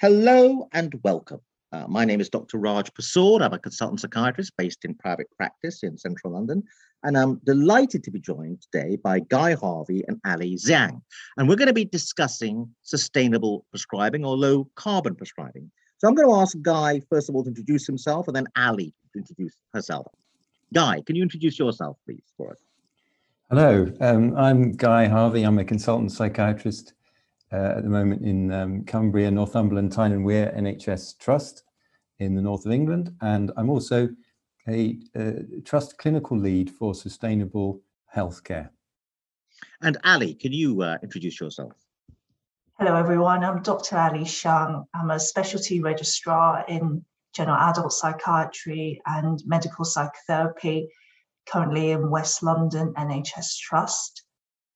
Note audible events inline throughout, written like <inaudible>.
Hello and welcome. Uh, my name is Dr. Raj Persaud. I'm a consultant psychiatrist based in private practice in central London. And I'm delighted to be joined today by Guy Harvey and Ali Zhang. And we're going to be discussing sustainable prescribing or low carbon prescribing. So I'm going to ask Guy, first of all, to introduce himself and then Ali to introduce herself. Guy, can you introduce yourself, please, for us? Hello, um, I'm Guy Harvey. I'm a consultant psychiatrist uh, at the moment in um, Cumbria, Northumberland, Tyne and Wear NHS Trust in the north of England. And I'm also a uh, trust clinical lead for sustainable healthcare. And Ali, can you uh, introduce yourself? Hello, everyone. I'm Dr. Ali Zhang. I'm a specialty registrar in general adult psychiatry and medical psychotherapy, currently in West London NHS Trust.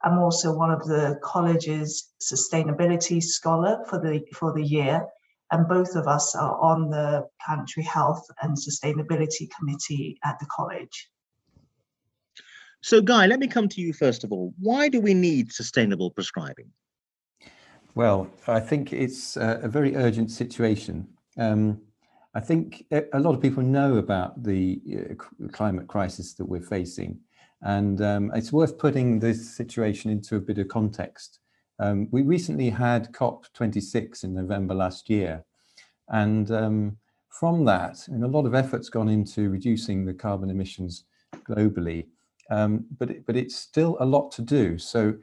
I'm also one of the college's sustainability scholar for the for the year, and both of us are on the planetary health and sustainability committee at the college. So, Guy, let me come to you first of all. Why do we need sustainable prescribing? Well, I think it's a very urgent situation. Um, I think a lot of people know about the uh, climate crisis that we're facing, and um, it's worth putting this situation into a bit of context. Um, we recently had COP26 in November last year. And um, from that, and a lot of effort's gone into reducing the carbon emissions globally, um, but, it, but it's still a lot to do. So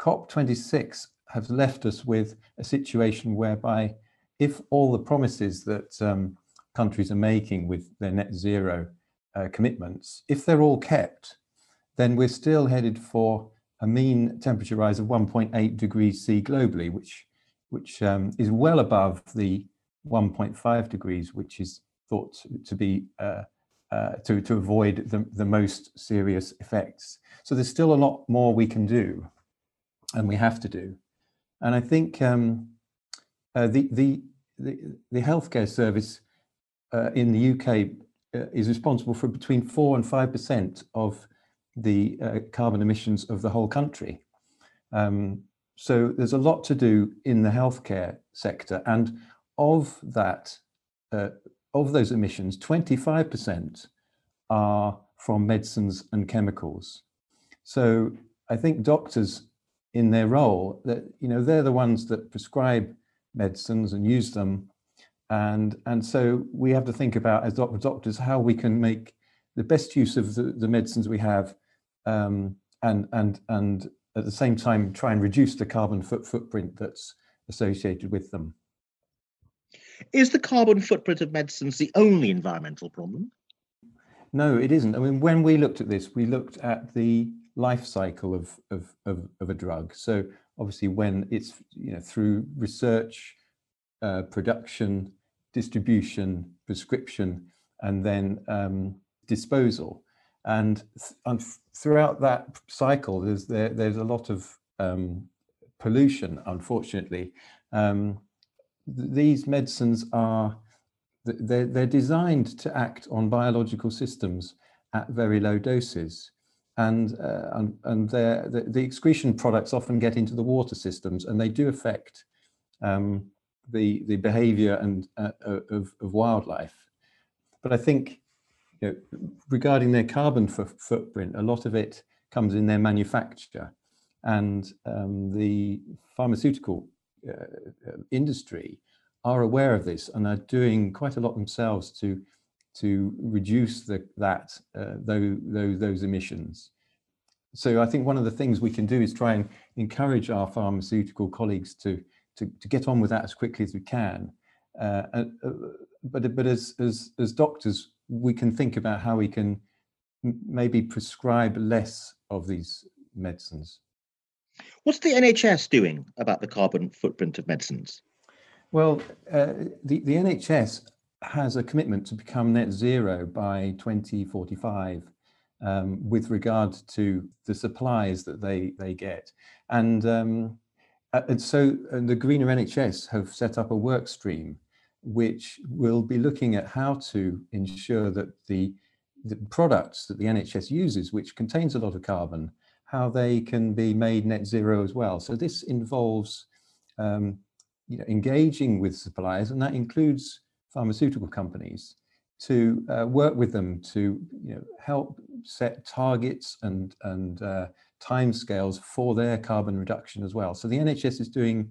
COP26 has left us with a situation whereby if all the promises that um, countries are making with their net zero uh, commitments, if they're all kept, then we're still headed for a mean temperature rise of 1.8 degrees C globally, which which um, is well above the 1.5 degrees, which is thought to be uh, uh, to to avoid the, the most serious effects. So there's still a lot more we can do, and we have to do. And I think um, uh, the, the the the healthcare service uh, in the UK uh, is responsible for between four and five percent of the uh, carbon emissions of the whole country. Um, so there's a lot to do in the healthcare sector, and of that, uh, of those emissions, 25% are from medicines and chemicals. So I think doctors, in their role, that you know they're the ones that prescribe medicines and use them, and and so we have to think about as doctors how we can make the best use of the, the medicines we have um, and and and at the same time try and reduce the carbon foot footprint that's associated with them. Is the carbon footprint of medicines the only environmental problem? No, it isn't. I mean, when we looked at this, we looked at the life cycle of of of, of a drug. So obviously, when it's you know through research, uh, production, distribution, prescription, and then um, disposal. And, and throughout that cycle, there's there, there's a lot of um, pollution. Unfortunately, um, th- these medicines are they're, they're designed to act on biological systems at very low doses. And, uh, and, and the, the excretion products often get into the water systems and they do affect um, the, the behavior and, uh, of, of wildlife. But I think you know, regarding their carbon footprint, a lot of it comes in their manufacture. And um, the pharmaceutical uh, uh, industry are aware of this and are doing quite a lot themselves to to reduce the, that uh, those, those emissions. So I think one of the things we can do is try and encourage our pharmaceutical colleagues to to, to get on with that as quickly as we can. Uh, uh, but but as as as doctors, we can think about how we can maybe prescribe less of these medicines. What's the NHS doing about the carbon footprint of medicines? Well, uh, the, the NHS has a commitment to become net zero by 2045 um, with regard to the supplies that they, they get. And, um, uh, and so and the Greener NHS have set up a work stream which will be looking at how to ensure that the, the products that the NHS uses, which contains a lot of carbon, how they can be made net zero as well. So this involves um, you know, engaging with suppliers, and that includes pharmaceutical companies, to uh, work with them to you know, help set targets and, and uh, timescales for their carbon reduction as well. So the NHS is doing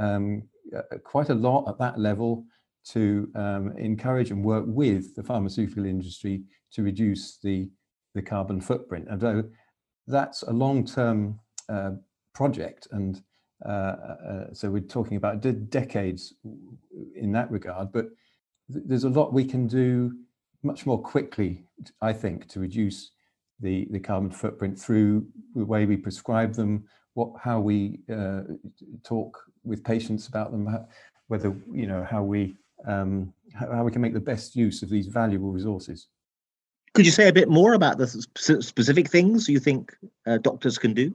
um, uh, quite a lot at that level to um, encourage and work with the pharmaceutical industry to reduce the, the carbon footprint. Although that's a long-term uh, project and uh, uh, so we're talking about decades in that regard, but th there's a lot we can do much more quickly, I think, to reduce the, the carbon footprint through the way we prescribe them, what, how we uh, talk with patients about them, whether, you know, how we, um, how, how we can make the best use of these valuable resources. Could you say a bit more about the specific things you think uh, doctors can do?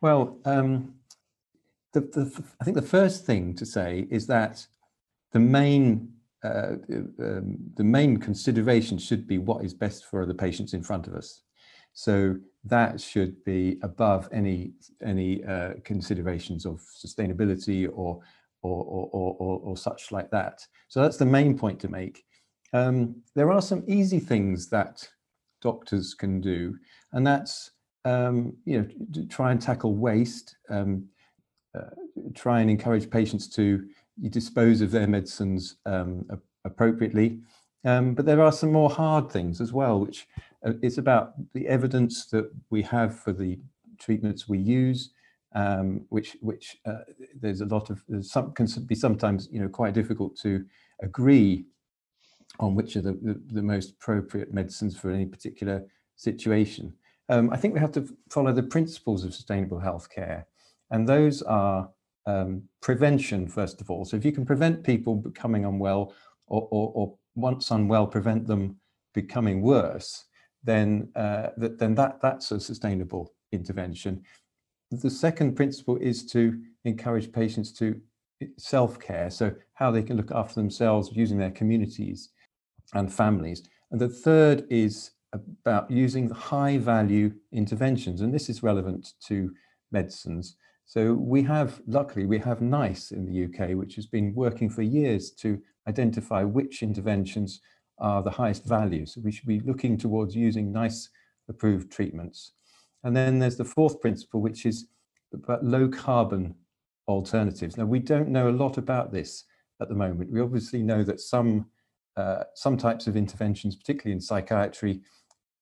Well, um, the, the, I think the first thing to say is that the main uh, um, the main consideration should be what is best for the patients in front of us. So that should be above any any uh, considerations of sustainability or or, or, or, or, such like that. So that's the main point to make. Um, there are some easy things that doctors can do, and that's um, you know try and tackle waste, um, uh, try and encourage patients to dispose of their medicines um, appropriately. Um, but there are some more hard things as well, which uh, is about the evidence that we have for the treatments we use, um, which which uh, there's a lot of some can be sometimes you know quite difficult to agree on which are the, the, the most appropriate medicines for any particular situation. Um, I think we have to follow the principles of sustainable healthcare, and those are um, prevention first of all. So if you can prevent people becoming unwell or, or, or once unwell, prevent them becoming worse, then uh, then that that's a sustainable intervention. The second principle is to encourage patients to self-care, so how they can look after themselves using their communities and families. And the third is about using high value interventions, and this is relevant to medicines. So we have, luckily, we have NICE in the UK, which has been working for years to identify which interventions are the highest value. So we should be looking towards using NICE approved treatments. And then there's the fourth principle, which is about low carbon alternatives. Now, we don't know a lot about this at the moment. We obviously know that some uh, some types of interventions, particularly in psychiatry,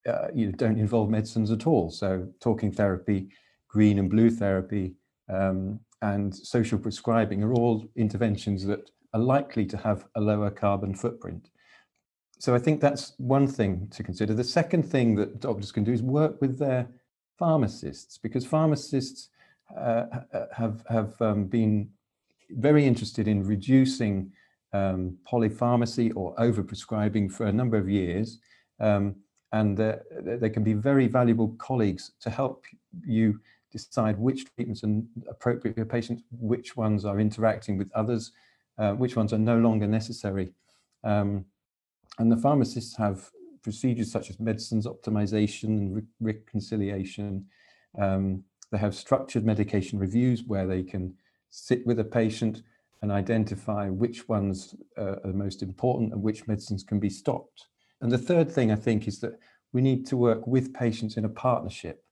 uh, you know, don't involve medicines at all. So talking therapy, green and blue therapy, um, and social prescribing are all interventions that are likely to have a lower carbon footprint. So I think that's one thing to consider. The second thing that doctors can do is work with their pharmacists because pharmacists uh, have, have um, been very interested in reducing um, polypharmacy or overprescribing for a number of years. Um, and they can be very valuable colleagues to help you decide which treatments are appropriate for patients, which ones are interacting with others, uh, which ones are no longer necessary. Um, and the pharmacists have procedures such as medicines optimization and re reconciliation. Um, they have structured medication reviews where they can sit with a patient and identify which ones uh, are most important and which medicines can be stopped. And the third thing I think is that we need to work with patients in a partnership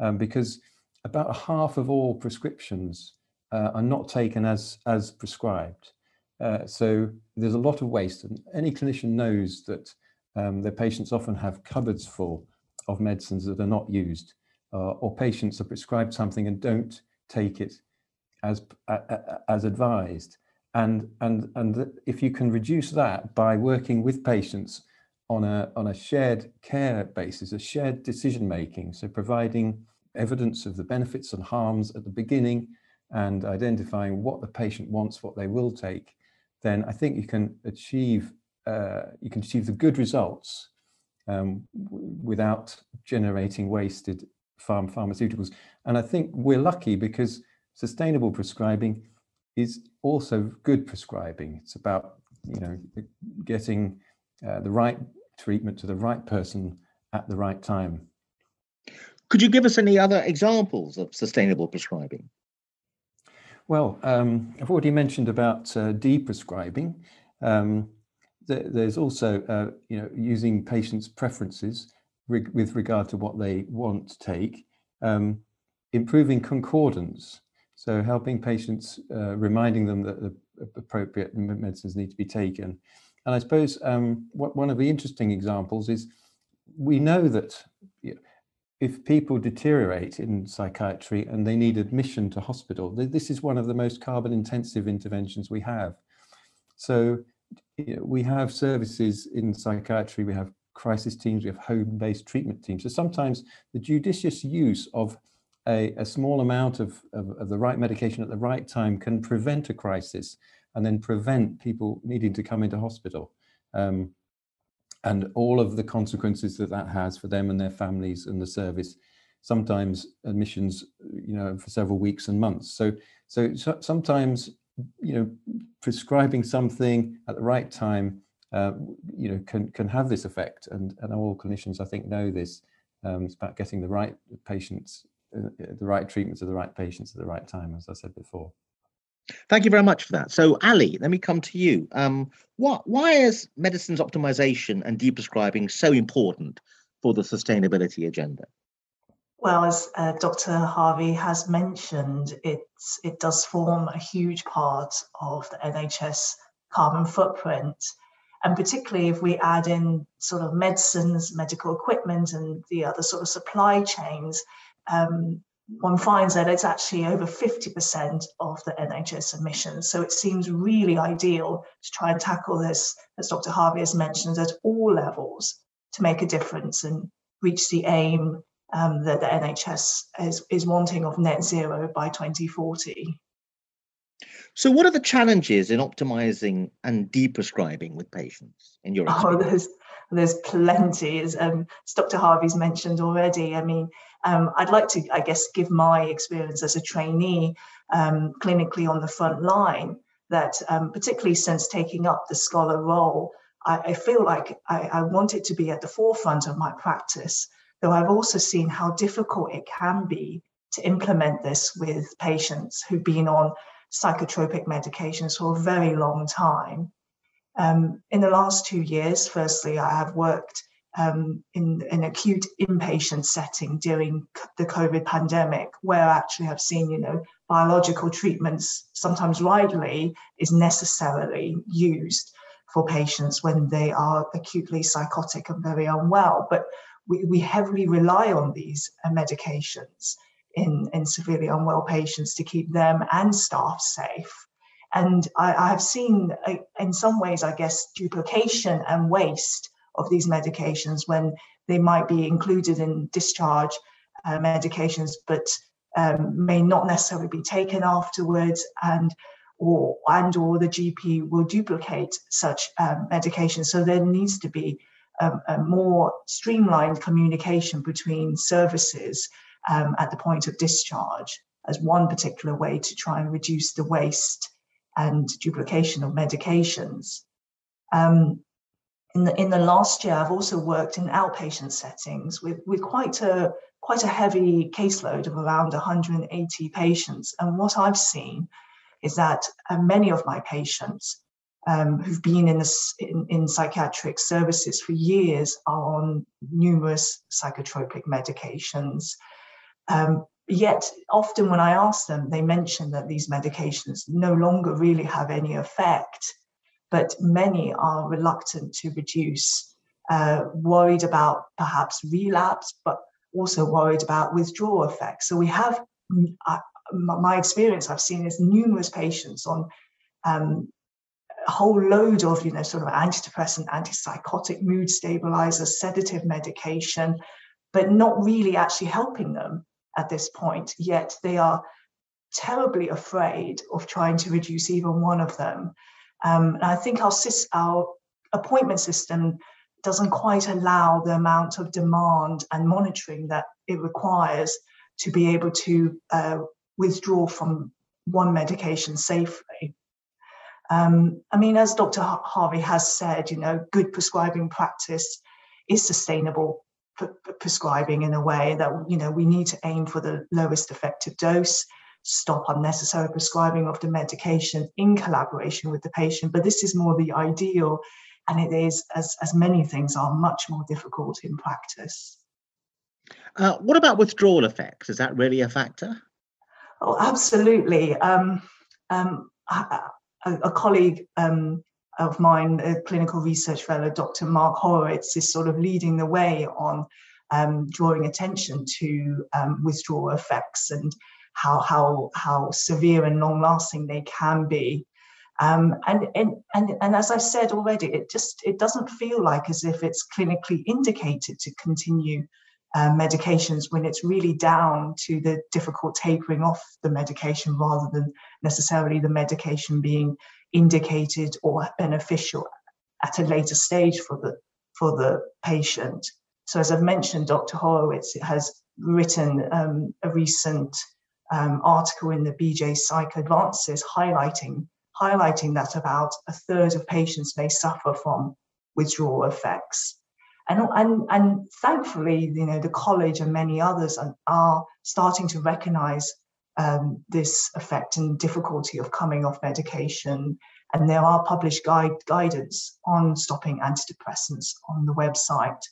um, because about half of all prescriptions uh, are not taken as, as prescribed. Uh, so there's a lot of waste and any clinician knows that um, their patients often have cupboards full of medicines that are not used uh, or patients are prescribed something and don't take it as, as advised. And, and, and if you can reduce that by working with patients on a, on a shared care basis, a shared decision making, so providing evidence of the benefits and harms at the beginning and identifying what the patient wants, what they will take, then I think you can achieve uh, you can achieve the good results um, without generating wasted farm pharmaceuticals. And I think we're lucky because sustainable prescribing is also good prescribing. It's about you know getting uh, the right treatment to the right person at the right time. Could you give us any other examples of sustainable prescribing? Well, um, I've already mentioned about uh, deprescribing. Um, th there's also, uh, you know, using patients' preferences reg with regard to what they want to take, um, improving concordance. So helping patients, uh, reminding them that the appropriate medicines need to be taken. And I suppose um, what, one of the interesting examples is we know that if people deteriorate in psychiatry and they need admission to hospital, this is one of the most carbon intensive interventions we have. So we have services in psychiatry, we have crisis teams, we have home-based treatment teams. So sometimes the judicious use of a, a small amount of, of, of, the right medication at the right time can prevent a crisis and then prevent people needing to come into hospital. Um, and all of the consequences that that has for them and their families and the service sometimes admissions you know for several weeks and months. So so, so sometimes you know prescribing something at the right time uh, you know can can have this effect. And and all clinicians i think know this um, it's about getting the right patients uh, the right treatment to the right patients at the right time as i said before Thank you very much for that. So, Ali, let me come to you. Um, what, why is medicines optimization and deprescribing so important for the sustainability agenda? Well, as uh, Dr. Harvey has mentioned, it's, it does form a huge part of the NHS carbon footprint. And particularly if we add in sort of medicines, medical equipment, and the other sort of supply chains, um, one finds that it's actually over 50% of the NHS emissions. So it seems really ideal to try and tackle this, as Dr. Harvey has mentioned, at all levels to make a difference and reach the aim um, that the NHS is, is wanting of net zero by 2040. So, what are the challenges in optimizing and deprescribing with patients in your experience? Oh, there's, there's plenty, as, um, Dr. Harvey's mentioned already. I mean, um, I'd like to, I guess, give my experience as a trainee um, clinically on the front line that, um, particularly since taking up the scholar role, I, I feel like I, I wanted to be at the forefront of my practice, though I've also seen how difficult it can be to implement this with patients who've been on psychotropic medications for a very long time. Um, in the last two years, firstly, I have worked um, in an acute inpatient setting during the COVID pandemic, where actually I've seen, you know, biological treatments, sometimes widely, is necessarily used for patients when they are acutely psychotic and very unwell. But we, we heavily rely on these uh, medications in, in severely unwell patients to keep them and staff safe. And I, I have seen, uh, in some ways, I guess, duplication and waste of these medications when they might be included in discharge uh, medications, but um, may not necessarily be taken afterwards, and or and or the GP will duplicate such um, medications. So there needs to be um, a more streamlined communication between services um, at the point of discharge as one particular way to try and reduce the waste and duplication of medications. Um, in the in the last year, I've also worked in outpatient settings with with quite a quite a heavy caseload of around 180 patients. And what I've seen is that uh, many of my patients um, who've been in, in, in psychiatric services for years are on numerous psychotropic medications. Um, yet, often when I ask them, they mention that these medications no longer really have any effect but many are reluctant to reduce, uh, worried about perhaps relapse, but also worried about withdrawal effects. So we have, uh, my experience I've seen is numerous patients on um, a whole load of, you know, sort of antidepressant, antipsychotic, mood stabilizer, sedative medication, but not really actually helping them at this point. Yet they are terribly afraid of trying to reduce even one of them. Um, and I think our, our appointment system doesn't quite allow the amount of demand and monitoring that it requires to be able to uh, withdraw from one medication safely. Um, I mean, as Dr. Harvey has said, you know, good prescribing practice is sustainable prescribing in a way that, you know, we need to aim for the lowest effective dose stop unnecessary prescribing of the medication in collaboration with the patient. But this is more the ideal, and it is, as, as many things are, much more difficult in practice. Uh, what about withdrawal effects? Is that really a factor? Oh, absolutely. Um, um, a, a, colleague um, of mine, a clinical research fellow, Dr. Mark Horowitz, is sort of leading the way on um, drawing attention to um, withdrawal effects and how how how severe and long lasting they can be. Um, and, and and and as I said already, it just it doesn't feel like as if it's clinically indicated to continue uh, medications when it's really down to the difficult tapering off the medication rather than necessarily the medication being indicated or beneficial at a later stage for the for the patient. So as I've mentioned, Dr. Horowitz has written um, a recent um, article in the BJ Psych Advances highlighting highlighting that about a third of patients may suffer from withdrawal effects. And, and, and thankfully, you know, the college and many others are, are starting to recognize um, this effect and difficulty of coming off medication. And there are published guide, guidance on stopping antidepressants on the website.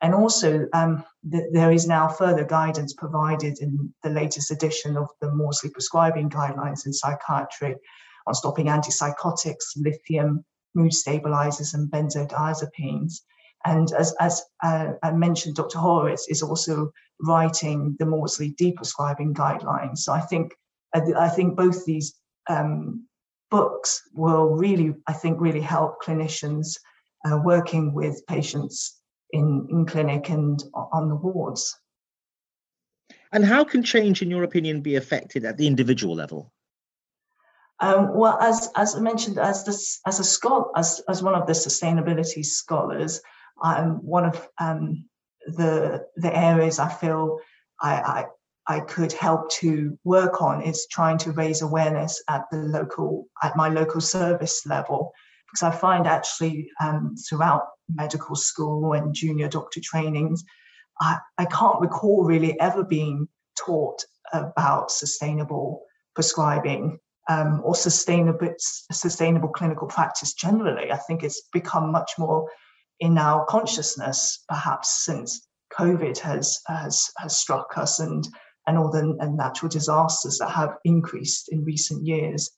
And also, um, th- there is now further guidance provided in the latest edition of the Maudsley prescribing guidelines in psychiatry on stopping antipsychotics, lithium, mood stabilizers, and benzodiazepines. And as, as uh, I mentioned, Dr. Horowitz is also writing the Maudsley deprescribing guidelines. So I think I think both these um, books will really, I think, really help clinicians uh, working with patients in, in clinic and on the wards. And how can change, in your opinion, be affected at the individual level? Um, well, as as I mentioned, as this as a scholar, as as one of the sustainability scholars, I'm one of um, the the areas I feel I, I I could help to work on is trying to raise awareness at the local at my local service level because I find actually um, throughout medical school and junior doctor trainings, I, I can't recall really ever being taught about sustainable prescribing um, or sustainable sustainable clinical practice generally. I think it's become much more in our consciousness, perhaps since COVID has has has struck us and and all the natural disasters that have increased in recent years.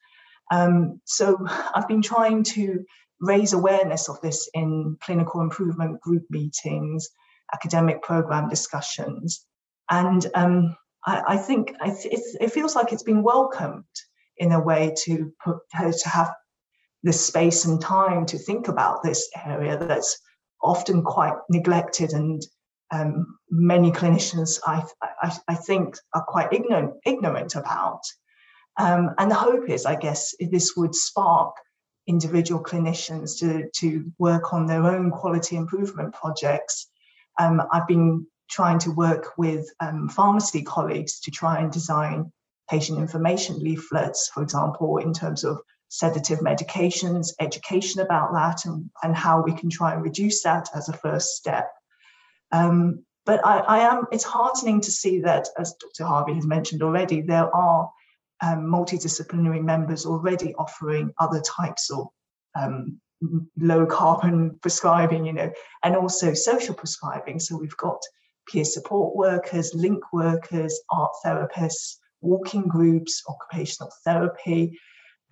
Um, so I've been trying to raise awareness of this in clinical improvement group meetings, academic program discussions, and um, I, I, think it feels like it's been welcomed in a way to put to have this space and time to think about this area that's often quite neglected and um, many clinicians I, I, I, think are quite ignorant ignorant about. Um, and the hope is, I guess, this would spark individual clinicians to, to work on their own quality improvement projects. Um, I've been trying to work with um, pharmacy colleagues to try and design patient information leaflets, for example, in terms of sedative medications, education about that, and, and how we can try and reduce that as a first step. Um, but I, I, am, it's heartening to see that, as Dr. Harvey has mentioned already, there are um, multidisciplinary members already offering other types of um, low carbon prescribing, you know, and also social prescribing. So we've got peer support workers, link workers, art therapists, walking groups, occupational therapy.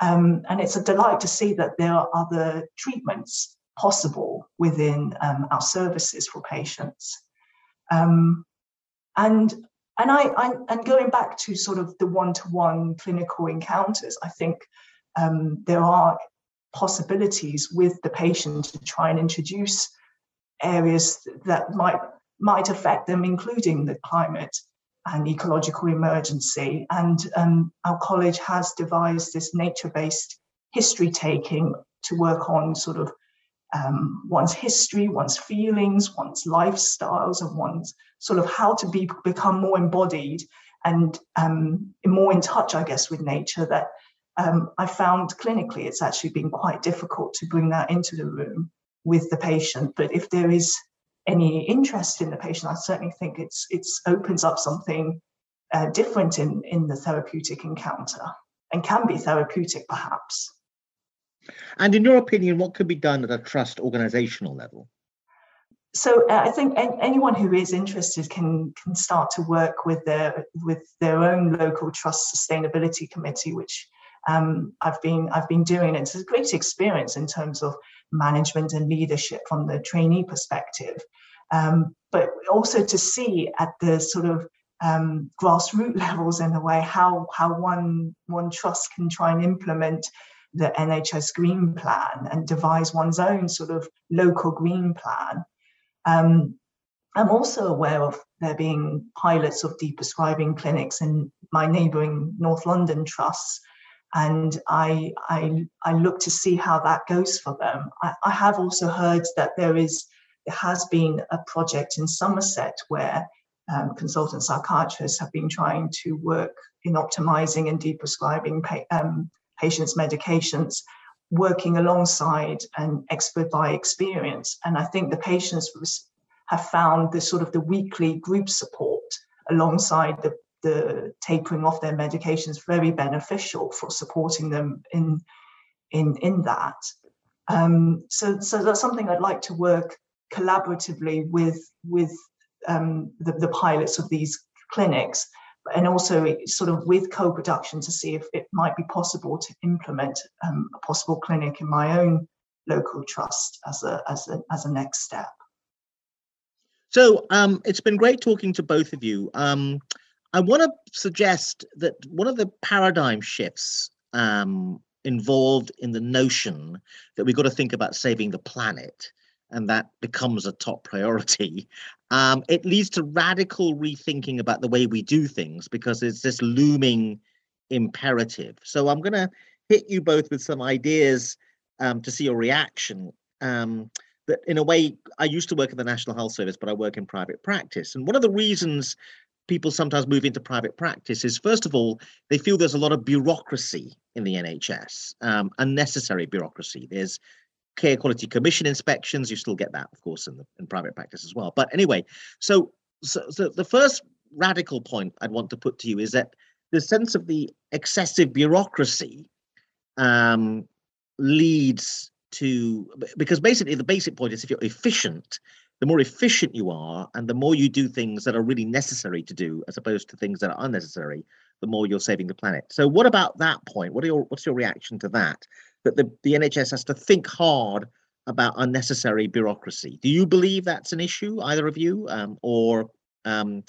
Um, and it's a delight to see that there are other treatments possible within um, our services for patients. Um, and and I, I, and going back to sort of the one-to-one clinical encounters, I think um, there are possibilities with the patient to try and introduce areas that might might affect them, including the climate and ecological emergency. And um, our college has devised this nature-based history taking to work on sort of um, one's history, one's feelings, one's lifestyles, and one's sort of how to be become more embodied and um, more in touch, I guess, with nature. That um, I found clinically, it's actually been quite difficult to bring that into the room with the patient. But if there is any interest in the patient, I certainly think it's it's opens up something uh, different in, in the therapeutic encounter and can be therapeutic perhaps. And in your opinion, what could be done at a trust organizational level? So uh, I think anyone who is interested can can start to work with their with their own local trust sustainability committee, which um, I've been I've been doing. It's a great experience in terms of management and leadership from the trainee perspective, um, but also to see at the sort of um, grassroots <laughs> levels in a way how how one one trust can try and implement the NHS Green Plan and devise one's own sort of local green plan. Um, I'm also aware of there being pilots of deprescribing clinics in my neighbouring North London trusts, and I, I I look to see how that goes for them. I, I have also heard that there is there has been a project in Somerset where um, consultant psychiatrists have been trying to work in optimizing and deprescribing pa- um, patients' medications, working alongside an expert by experience. And I think the patients have found the sort of the weekly group support alongside the, the tapering off their medications very beneficial for supporting them in in in that. Um, so so that's something I'd like to work collaboratively with with um, the, the pilots of these clinics and also sort of with co-production to see if it might be possible to implement um, a possible clinic in my own local trust as a as a as a next step. So um, it's been great talking to both of you. Um, I want to suggest that one of the paradigm shifts um, involved in the notion that we've got to think about saving the planet and that becomes a top priority, <laughs> um, it leads to radical rethinking about the way we do things because it's this looming imperative. So I'm going to hit you both with some ideas um, to see your reaction. Um, that in a way, I used to work in the National Health Service, but I work in private practice. And one of the reasons people sometimes move into private practice is first of all, they feel there's a lot of bureaucracy in the NHS, um, unnecessary bureaucracy. There's care quality commission inspections. You still get that, of course, in the in private practice as well. But anyway, so so, so the first radical point I'd want to put to you is that the sense of the excessive bureaucracy um, leads to because basically the basic point is if you're efficient the more efficient you are and the more you do things that are really necessary to do as opposed to things that are unnecessary the more you're saving the planet so what about that point what are your what's your reaction to that that the, the NHS has to think hard about unnecessary bureaucracy. Do you believe that's an issue, either of you, um, or um,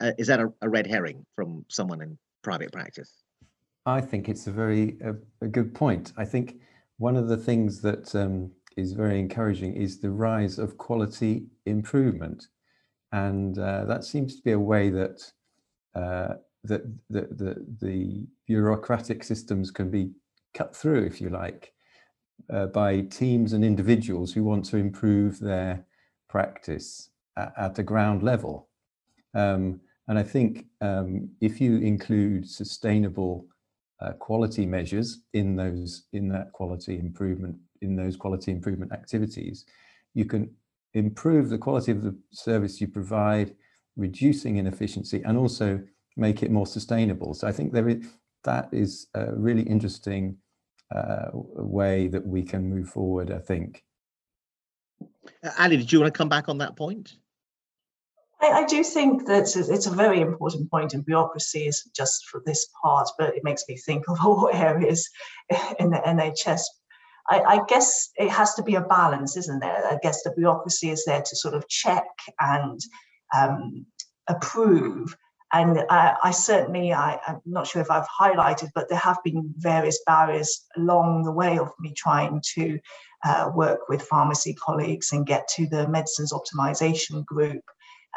uh, is that a, a, red herring from someone in private practice? I think it's a very a, a good point. I think one of the things that um, is very encouraging is the rise of quality improvement, and uh, that seems to be a way that uh, that the, the, the bureaucratic systems can be cut through, if you like, uh, by teams and individuals who want to improve their practice at, at a ground level. Um, and I think um, if you include sustainable uh, quality measures in those in that quality improvement in those quality improvement activities, you can improve the quality of the service you provide, reducing inefficiency, and also make it more sustainable. So I think there is that is a really interesting uh, way that we can move forward, I think. Uh, Ali, did you want to come back on that point? I, I do think that it's a very important point. point, and bureaucracy is just for this part, but it makes me think of <laughs> all areas in the NHS. I, I guess it has to be a balance, isn't there? I guess the bureaucracy is there to sort of check and um, approve, and I, I certainly, I, am not sure if I've highlighted, but there have been various barriers along the way of me trying to uh, work with pharmacy colleagues and get to the medicines optimization group.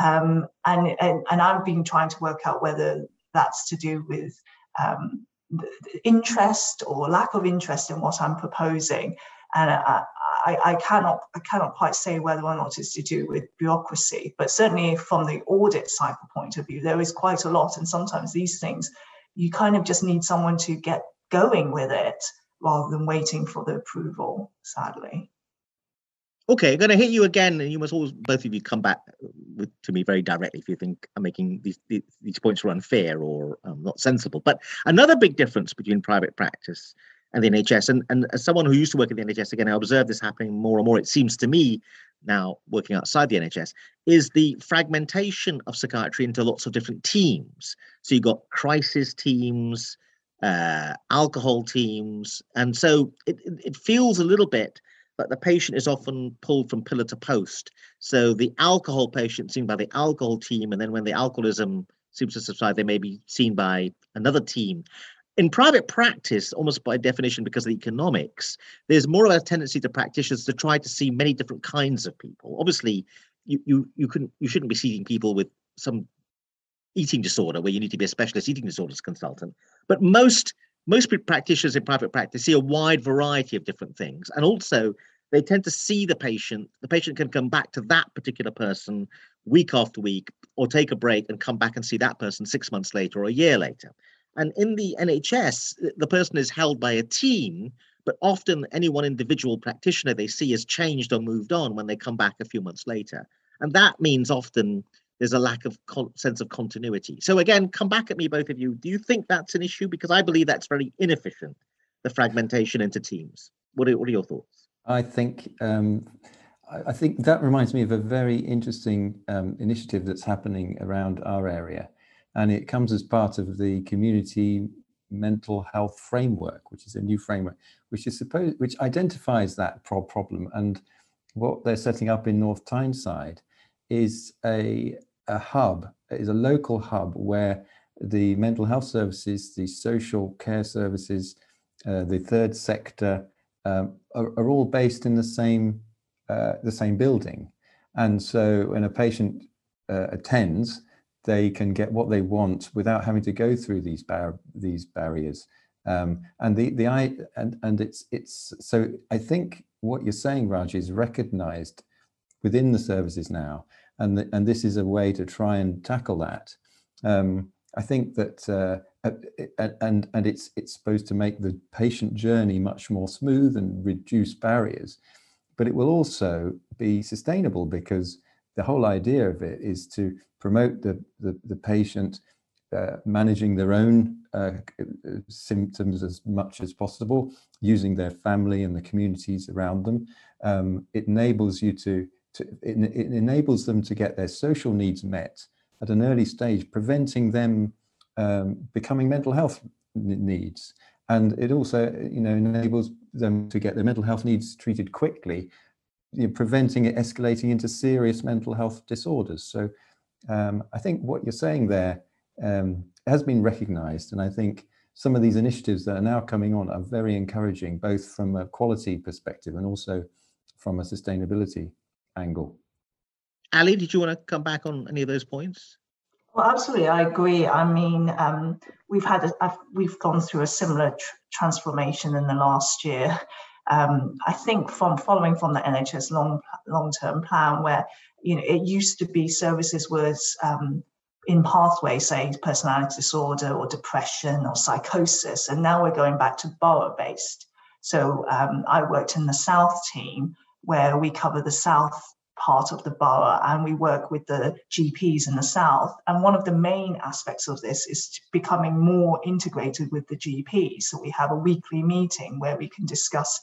Um, and, and, and I've been trying to work out whether that's to do with um, interest or lack of interest in what I'm proposing. And I, I, I, cannot I cannot quite say whether or not it's to do with bureaucracy, but certainly from the audit cycle point of view, there is quite a lot. And sometimes these things, you kind of just need someone to get going with it rather than waiting for the approval, sadly. Okay, I'm going to hit you again, and you must always, both of you, come back with, to me very directly if you think I'm making these these, points are unfair or um, not sensible. But another big difference between private practice and the NHS, and, and as someone who used to work in the NHS again, I observe this happening more and more. It seems to me now working outside the NHS is the fragmentation of psychiatry into lots of different teams. So you've got crisis teams, uh, alcohol teams, and so it, it feels a little bit that the patient is often pulled from pillar to post. So the alcohol patient seen by the alcohol team, and then when the alcoholism seems to subside, they may be seen by another team. In private practice, almost by definition, because of the economics, there's more of a tendency to practitioners to try to see many different kinds of people. Obviously, you you you can you shouldn't be seeing people with some eating disorder where you need to be a specialist eating disorders consultant. But most most practitioners in private practice see a wide variety of different things and also they tend to see the patient the patient can come back to that particular person week after week or take a break and come back and see that person six months later or a year later and in the nhs the person is held by a team but often any one individual practitioner they see has changed or moved on when they come back a few months later and that means often there's a lack of sense of continuity. So again, come back at me, both of you. Do you think that's an issue? Because I believe that's very inefficient, the fragmentation into teams. What are, what are your thoughts? I think um, I think that reminds me of a very interesting um, initiative that's happening around our area, and it comes as part of the community mental health framework, which is a new framework, which is supposed which identifies that pro- problem. And what they're setting up in North Tyneside is a a hub, is a local hub where the mental health services, the social care services, uh, the third sector um, are, are, all based in the same uh, the same building, and so when a patient uh, attends, they can get what they want without having to go through these bar- these barriers. Um, and the the I and and it's it's so I think what you're saying, Raj, is recognised within the services now and the, and this is a way to try and tackle that. Um, I think that uh, and and it's it's supposed to make the patient journey much more smooth and reduce barriers, but it will also be sustainable because the whole idea of it is to promote the the, the patient uh, managing their own uh, symptoms as much as possible, using their family and the communities around them. Um, it enables you to to, it, it enables them to get their social needs met at an early stage, preventing them um, becoming mental health needs. And it also, you know, enables them to get their mental health needs treated quickly, you know, preventing it escalating into serious mental health disorders. So um, I think what you're saying there um, has been recognised, and I think some of these initiatives that are now coming on are very encouraging, both from a quality perspective and also from a sustainability angle. Ali, did you want to come back on any of those points? Well, absolutely, I agree. I mean, um, we've had a, we've gone through a similar tr- transformation in the last year. Um, I think from following from the NHS long long term plan, where you know it used to be services was um, in pathway, say personality disorder or depression or psychosis, and now we're going back to borough based. So um, I worked in the South team, where we cover the south part of the borough and we work with the GPs in the south. And one of the main aspects of this is becoming more integrated with the GPs. So we have a weekly meeting where we can discuss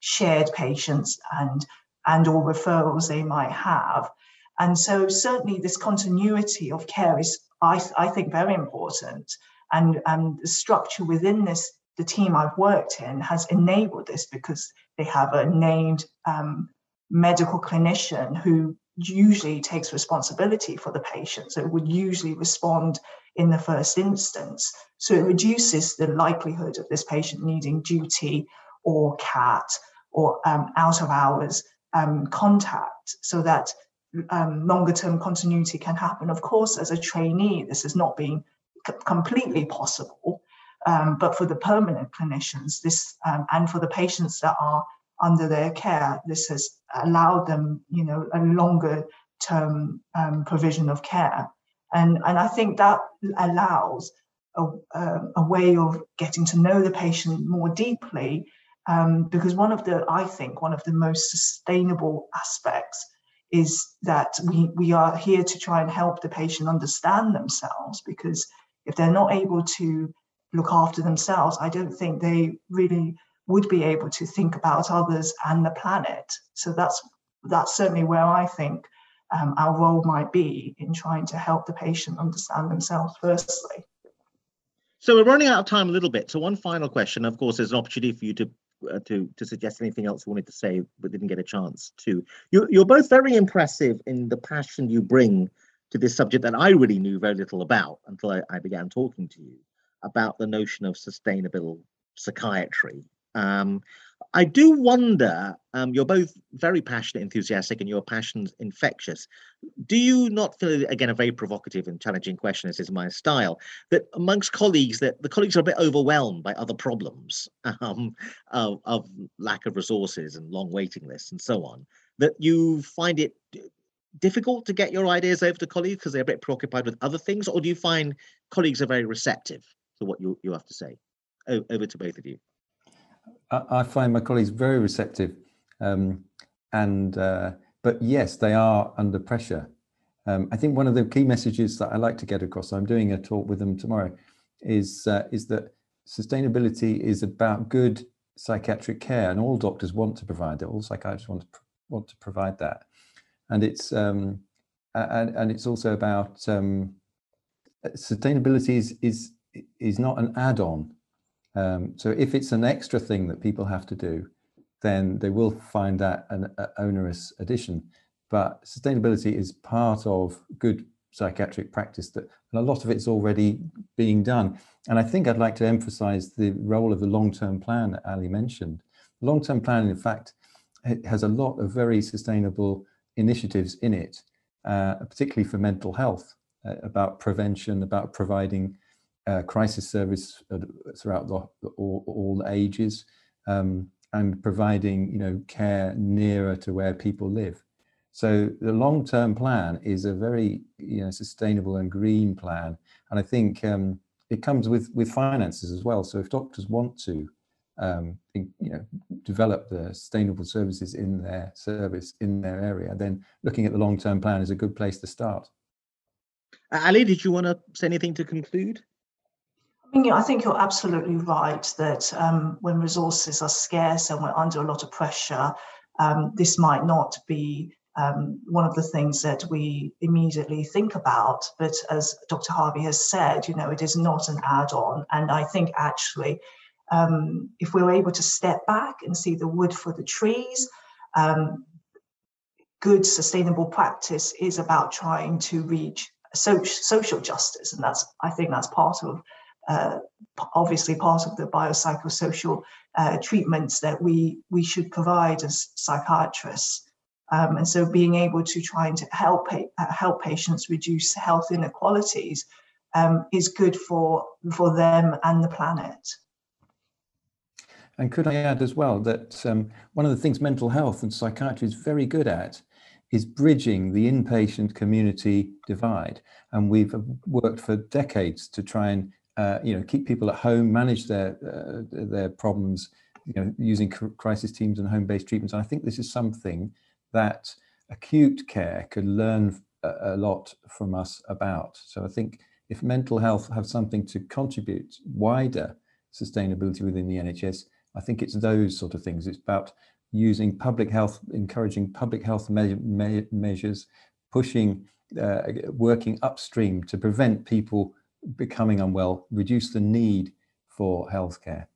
shared patients and and or referrals they might have. And so certainly this continuity of care is I, I think very important. And, and the structure within this the team I've worked in has enabled this because they have a named um, medical clinician who usually takes responsibility for the patient. So it would usually respond in the first instance. So it reduces the likelihood of this patient needing duty or CAT or um, out of hours um, contact so that um, longer term continuity can happen. Of course, as a trainee, this has not been c- completely possible um, but for the permanent clinicians, this um, and for the patients that are under their care, this has allowed them, you know, a longer term um, provision of care. And, and I think that allows a, a, a, way of getting to know the patient more deeply. Um, because one of the, I think, one of the most sustainable aspects is that we, we are here to try and help the patient understand themselves because if they're not able to look after themselves, I don't think they really would be able to think about others and the planet. So that's that's certainly where I think um, our role might be in trying to help the patient understand themselves firstly. So we're running out of time a little bit. So one final question, of course, there's an opportunity for you to uh, to to suggest anything else you wanted to say but didn't get a chance to. You, you're both very impressive in the passion you bring to this subject that I really knew very little about until I, I began talking to you about the notion of sustainable psychiatry. Um, I do wonder, um, you're both very passionate, enthusiastic, and your passion's infectious. Do you not feel, again, a very provocative and challenging question, as is my style, that amongst colleagues, that the colleagues are a bit overwhelmed by other problems <laughs> um, of, of lack of resources and long waiting lists and so on, that you find it difficult to get your ideas over to colleagues because they're a bit preoccupied with other things, or do you find colleagues are very receptive to what you, you have to say? O over to both of you. I, find my colleagues very receptive, um, and uh, but yes, they are under pressure. Um, I think one of the key messages that I like to get across. I'm doing a talk with them tomorrow. Is uh, is that sustainability is about good psychiatric care, and all doctors want to provide that. All psychiatrists want to want to provide that, and it's um, and and it's also about um, sustainability is is is not an add-on um, so if it's an extra thing that people have to do, then they will find that an onerous addition. But sustainability is part of good psychiatric practice that and a lot of it's already being done. And I think I'd like to emphasize the role of the long-term plan that Ali mentioned. Long-term plan, in fact, has a lot of very sustainable initiatives in it, uh, particularly for mental health, uh, about prevention, about providing uh, crisis service throughout the, all, all ages um, and providing you know care nearer to where people live. So the long-term plan is a very you know sustainable and green plan, and I think um, it comes with with finances as well. So if doctors want to um, you know develop the sustainable services in their service in their area, then looking at the long-term plan is a good place to start. Ali, did you want to say anything to conclude? I think you're absolutely right that um, when resources are scarce and we're under a lot of pressure, um, this might not be um, one of the things that we immediately think about. But as Dr. Harvey has said, you know, it is not an add-on. And I think actually, um, if we're able to step back and see the wood for the trees, um, good sustainable practice is about trying to reach social, social justice. And that's, I think that's part of uh, obviously part of the biopsychosocial uh, treatments that we we should provide as psychiatrists. Um, and so being able to try and help uh, help patients reduce health inequalities um, is good for for them and the planet. And could I add as well that um, one of the things mental health and psychiatry is very good at is bridging the inpatient community divide. And we've worked for decades to try and uh, you know, keep people at home, manage their uh, their problems, you know, using crisis teams and home-based treatments. And I think this is something that acute care could learn a, lot from us about. So I think if mental health have something to contribute wider sustainability within the NHS, I think it's those sort of things. It's about using public health, encouraging public health me me measures, pushing, uh, working upstream to prevent people becoming unwell, reduce the need for healthcare.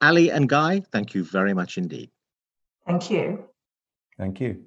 Ali and Guy, thank you very much indeed. Thank you. Thank you.